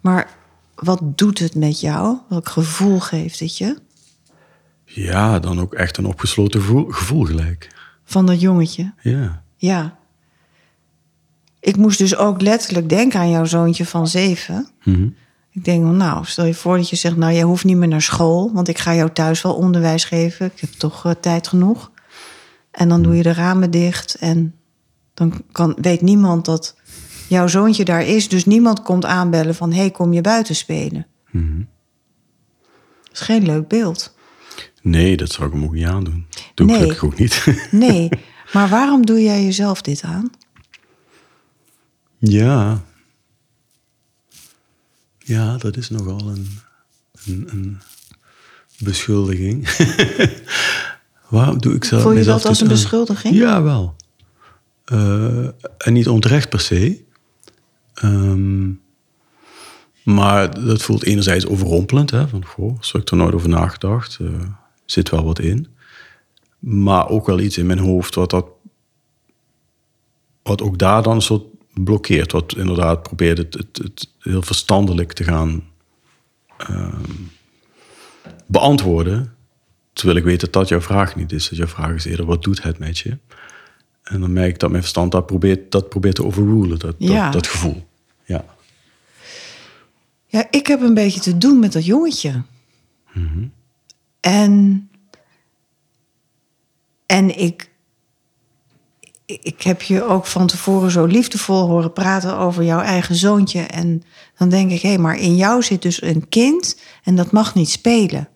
Maar wat doet het met jou? Welk gevoel geeft het je Ja, dan ook echt een opgesloten gevoel, gevoel gelijk. van dat jongetje? Ja. Ja. Ik moest dus ook letterlijk denken aan jouw zoontje van zeven. Mhm. Ik denk, wel, nou, stel je voor dat je zegt, nou, jij hoeft niet meer naar school, want ik ga jou thuis wel onderwijs geven. Ik heb toch eh, tijd genoeg. En dan doe je de ramen dicht en dan kan, weet niemand dat jouw zoontje daar is. Dus niemand komt aanbellen van, hey, kom je buiten spelen? Dat is geen leuk beeld. Nee, dat zou ik hem ook niet aandoen. Doe ik gelukkig ook niet. Nee, maar waarom doe jij jezelf dit aan? Ja. Ja, dat is nogal een, een, een beschuldiging. Waarom doe ik zelf Voel je dat als dit een beschuldiging? Ja, wel. Eh, en niet onterecht per se. Ehm, maar dat voelt enerzijds overrompelend. Hè? Van, goh, zo heb ik er nooit over nagedacht. Eh, zit wel wat in. Maar ook wel iets in mijn hoofd wat, dat, wat ook daar dan een soort blokkeert. Wat inderdaad probeert het, het, het heel verstandelijk te gaan ehm, beantwoorden. Terwijl ik weet dat dat jouw vraag niet is. Dat jouw vraag is eerder, wat doet het met je? En dan merk ik dat mijn verstand dat probeert, dat probeert te overrulen, dat, Ja. dat, dat gevoel. Ja. Ja, ik heb een beetje te doen met dat jongetje. En, en ik, ik heb je ook van tevoren zo liefdevol horen praten over jouw eigen zoontje. En dan denk ik, hé, maar in jou zit dus een kind en dat mag niet spelen.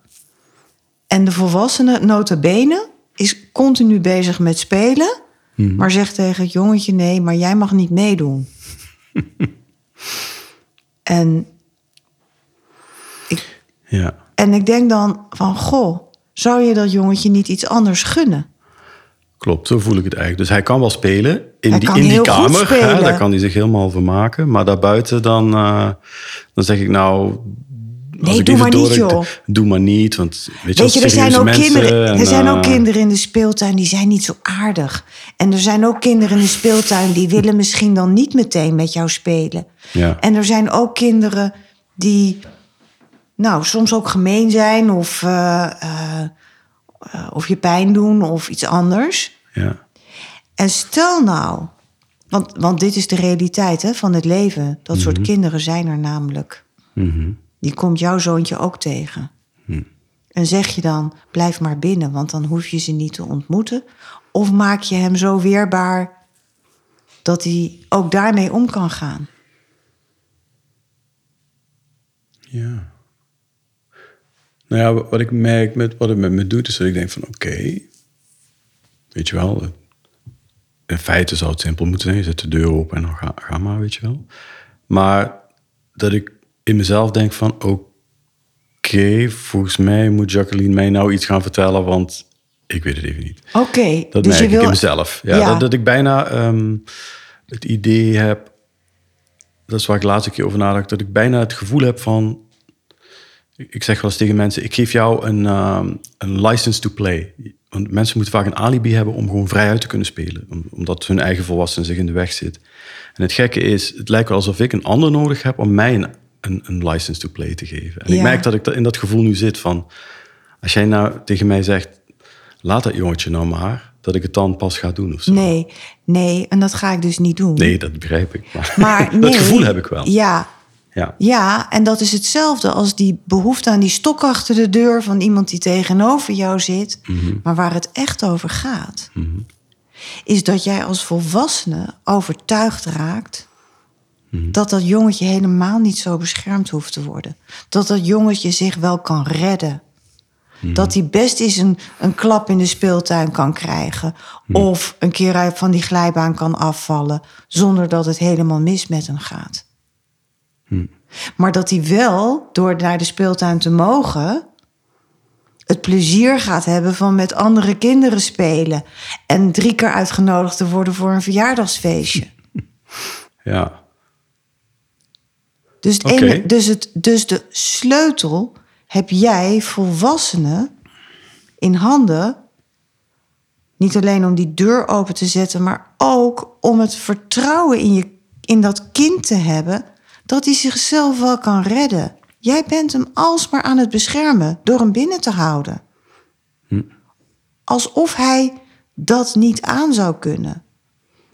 En de volwassene, nota bene, is continu bezig met spelen. Maar zegt tegen het jongetje, nee, maar jij mag niet meedoen. en ja. En ik denk dan van, goh, zou je dat jongetje niet iets anders gunnen? Klopt, zo voel ik het eigenlijk. Dus hij kan wel spelen in Hij die, in die kamer. Hè, daar kan hij zich helemaal vermaken. Maar daarbuiten dan, eh, dan zeg ik nou... Nee, doe maar niet, joh. Doe maar niet, want weet je, Weet je, er zijn, ook kinderen, en, er zijn ook eh, kinderen in de speeltuin die zijn niet zo aardig. En er zijn ook kinderen in de speeltuin die willen misschien dan niet meteen met jou spelen. Ja. En er zijn ook kinderen die, nou, soms ook gemeen zijn of, eh, of je pijn doen of iets anders. Ja. En stel nou, want, want dit is de realiteit hè, van het leven. Dat soort kinderen zijn er namelijk. Mhm. Die komt jouw zoontje ook tegen. En zeg je dan, blijf maar binnen, want dan hoef je ze niet te ontmoeten. Of maak je hem zo weerbaar dat hij ook daarmee om kan gaan. Ja. Nou ja, wat ik merk met wat het met me doet, is dat ik denk van oké, weet je wel, in feite zou het simpel moeten zijn. Je zet de deur open en dan ga, ga maar, weet je wel. Maar dat ik in mezelf denk van oké, volgens mij moet Jacqueline mij nou iets gaan vertellen, want ik weet het even niet. Oké, Dat dus merk je ik wil... in mezelf. Ja, Ja. Dat, dat ik bijna ehm, het idee heb... Dat is waar ik de laatste keer over nadacht. Dat ik bijna het gevoel heb van... Ik zeg wel eens tegen mensen... Ik geef jou een, ehm, een license to play. want mensen moeten vaak een alibi hebben om gewoon vrij uit te kunnen spelen. Om- omdat hun eigen volwassen zich in de weg zit. En het gekke is, het lijkt wel alsof ik een ander nodig heb om mij een, een, een license to play te geven. En ik merk dat ik in dat gevoel nu zit van... Als jij nou tegen mij zegt, laat dat jongetje nou maar... dat ik het dan pas ga doen of zo. Nee, nee, en dat ga ik dus niet doen. Nee, dat begrijp ik. Maar, Maar dat nee, gevoel heb ik wel. Ja, Ja. ja, en dat is hetzelfde als die behoefte aan die stok achter de deur van iemand die tegenover jou zit. Mhm. Maar waar het echt over gaat, is dat jij als volwassene overtuigd raakt Mhm. dat dat jongetje helemaal niet zo beschermd hoeft te worden. Dat dat jongetje zich wel kan redden. Mhm. Dat hij best eens een, een klap in de speeltuin kan krijgen. Mhm. Of een keer uit van die glijbaan kan afvallen. Zonder dat het helemaal mis met hem gaat. Maar dat hij wel, door naar de speeltuin te mogen. het plezier gaat hebben van met andere kinderen spelen. En drie keer uitgenodigd te worden voor een verjaardagsfeestje. ja. Dus, het Oké. ene- dus, het, dus de sleutel heb jij, volwassenen, in handen. Niet alleen om die deur open te zetten, maar ook om het vertrouwen in, je, in dat kind te hebben dat hij zichzelf wel kan redden. Jij bent hem alsmaar aan het beschermen door hem binnen te houden. Alsof hij dat niet aan zou kunnen.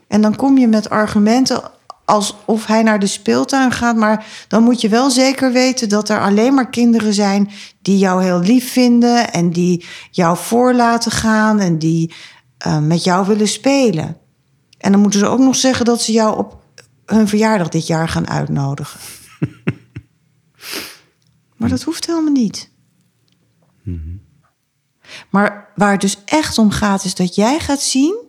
En dan kom je met argumenten alsof hij naar de speeltuin gaat. Maar dan moet je wel zeker weten dat er alleen maar kinderen zijn die jou heel lief vinden. En die jou voor laten gaan en die eh, met jou willen spelen. En dan moeten ze ook nog zeggen dat ze jou op hun verjaardag dit jaar gaan uitnodigen. maar dat hoeft helemaal niet. Maar waar het dus echt om gaat, is dat jij gaat zien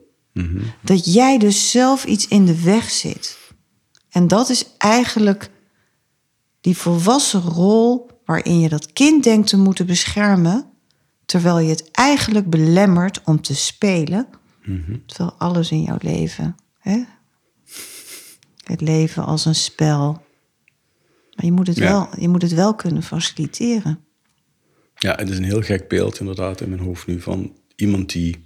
dat jij dus zelf iets in de weg zit. En dat is eigenlijk die volwassen rol waarin je dat kind denkt te moeten beschermen, terwijl je het eigenlijk belemmert om te spelen, terwijl alles in jouw leven, hè? Het leven als een spel, maar je moet het, Ja. wel, je moet het wel kunnen faciliteren. Ja, het is een heel gek beeld inderdaad in mijn hoofd nu van iemand die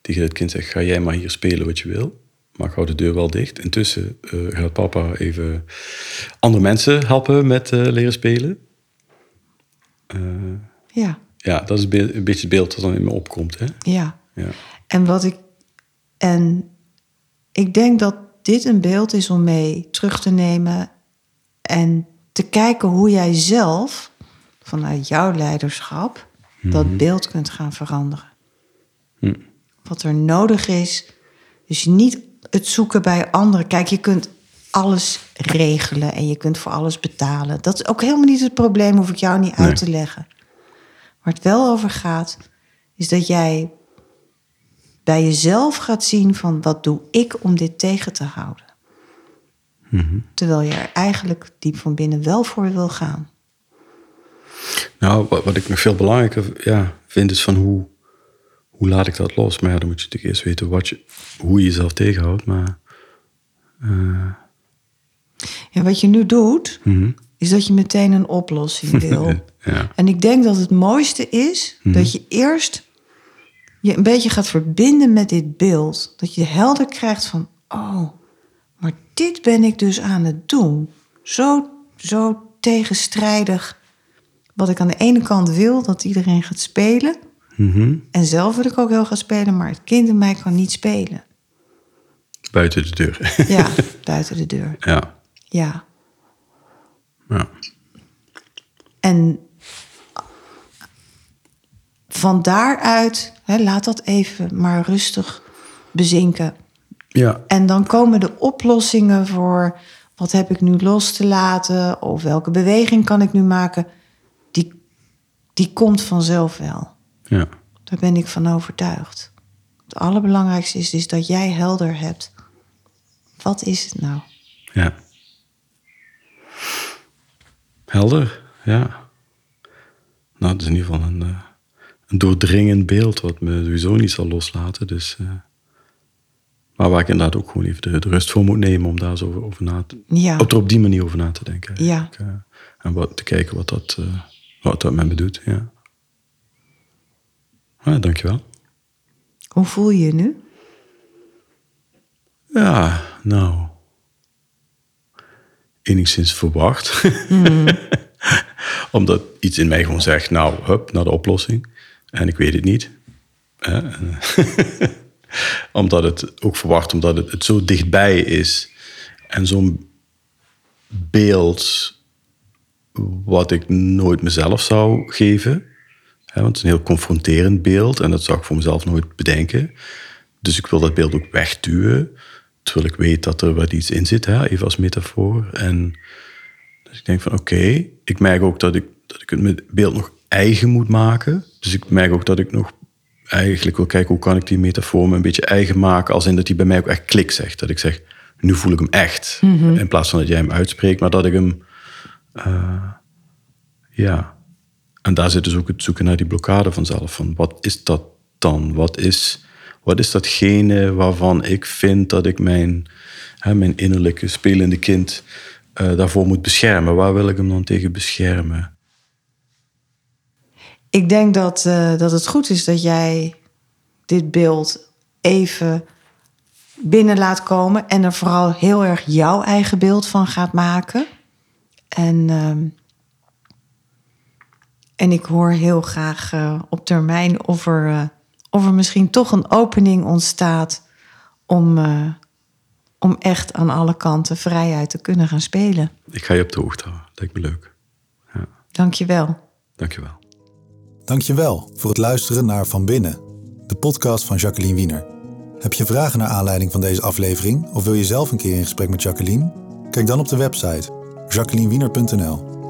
tegen het kind zegt, ga jij maar hier spelen wat je wil, maar hou de deur wel dicht. Intussen eh, gaat papa even andere mensen helpen met eh, leren spelen. Eh, Ja, ja, dat is een beetje het beeld dat dan in me opkomt. Hè? ja. Ja. En wat ik. En ik denk dat dit een beeld is om mee terug te nemen en te kijken hoe jij zelf vanuit jouw leiderschap dat beeld kunt gaan veranderen. Hm. Wat er nodig is, dus niet het zoeken bij anderen. Kijk, je kunt alles regelen en je kunt voor alles betalen. Dat is ook helemaal niet het probleem, hoef ik jou niet uit te leggen. Waar het wel over gaat, is dat jij bij jezelf gaat zien van wat doe ik om dit tegen te houden. Terwijl je er eigenlijk diep van binnen wel voor wil gaan. Nou, wat, wat ik nog veel belangrijker ja, vind is van hoe, hoe laat ik dat los? Maar ja, dan moet je natuurlijk eerst weten wat je, hoe je jezelf tegenhoudt. Maar En wat je nu doet, mhm. is dat je meteen een oplossing wil. ja. En ik denk dat het mooiste is dat je eerst je een beetje gaat verbinden met dit beeld. Dat je helder krijgt van, oh, maar dit ben ik dus aan het doen. Zo, zo tegenstrijdig. Wat ik aan de ene kant wil, dat iedereen gaat spelen. Mhm. En zelf wil ik ook heel gaan spelen, maar het kind in mij kan niet spelen. buiten de deur. Ja, buiten de deur. ja. Ja. ja. En van daaruit, hè, laat dat even maar rustig bezinken. Ja. En dan komen de oplossingen voor wat heb ik nu los te laten of welke beweging kan ik nu maken. Die, die komt vanzelf wel. Ja. Daar ben ik van overtuigd. Het allerbelangrijkste is, is dat jij helder hebt. Wat is het nou? Ja. Helder, ja. Nou, het is in ieder geval een, eh, een doordringend beeld wat me sowieso niet zal loslaten. Dus, eh, maar waar ik inderdaad ook gewoon even de, de rust voor moet nemen om daar zo over, na te Ja. op, er op die manier over na te denken. Ja. eh. en wat, te kijken wat dat, eh, wat dat met me doet. Ja. Ah, dankjewel. Hoe voel je je nu? Ja, nou. Enigszins verwacht. Omdat iets in mij gewoon zegt, nou, hup, naar de oplossing. En ik weet het niet. omdat het ook verwacht, omdat het, zo dichtbij is. En zo'n beeld wat ik nooit mezelf zou geven. want het is een heel confronterend beeld en dat zou ik voor mezelf nooit bedenken. Dus ik wil dat beeld ook wegduwen. Terwijl ik weet dat er wat iets in zit, hè, even als metafoor. En dus ik denk van oké, ik merk ook dat ik, dat ik het beeld nog eigen moet maken. Dus ik merk ook dat ik nog eigenlijk wil kijken hoe kan ik die metafoor me een beetje eigen maken. Als in dat die bij mij ook echt klik zegt. Dat ik zeg, nu voel ik hem echt. Mhm. In plaats van dat jij hem uitspreekt, maar dat ik hem. Uh, ja. En daar zit dus ook het zoeken naar die blokkade vanzelf. Van wat is dat dan? Wat is, wat is datgene waarvan ik vind dat ik mijn, hè, mijn innerlijke spelende kind uh, daarvoor moet beschermen? Waar wil ik hem dan tegen beschermen? Ik denk dat, uh, dat het goed is dat jij dit beeld even binnen laat komen en er vooral heel erg jouw eigen beeld van gaat maken. En, uh, en ik hoor heel graag uh, op termijn of er, uh, of er misschien toch een opening ontstaat om, om echt aan alle kanten vrijuit te kunnen gaan spelen. Ik ga je op de hoogte houden. Lijkt me leuk. Ja. Dank je wel. Dank je wel. Dank je wel voor het luisteren naar Van Binnen, de podcast van Jacqueline Wiener. Heb je vragen naar aanleiding van deze aflevering of wil je zelf een keer in gesprek met Jacqueline? Kijk dan op de website jacquelinewiener.nl.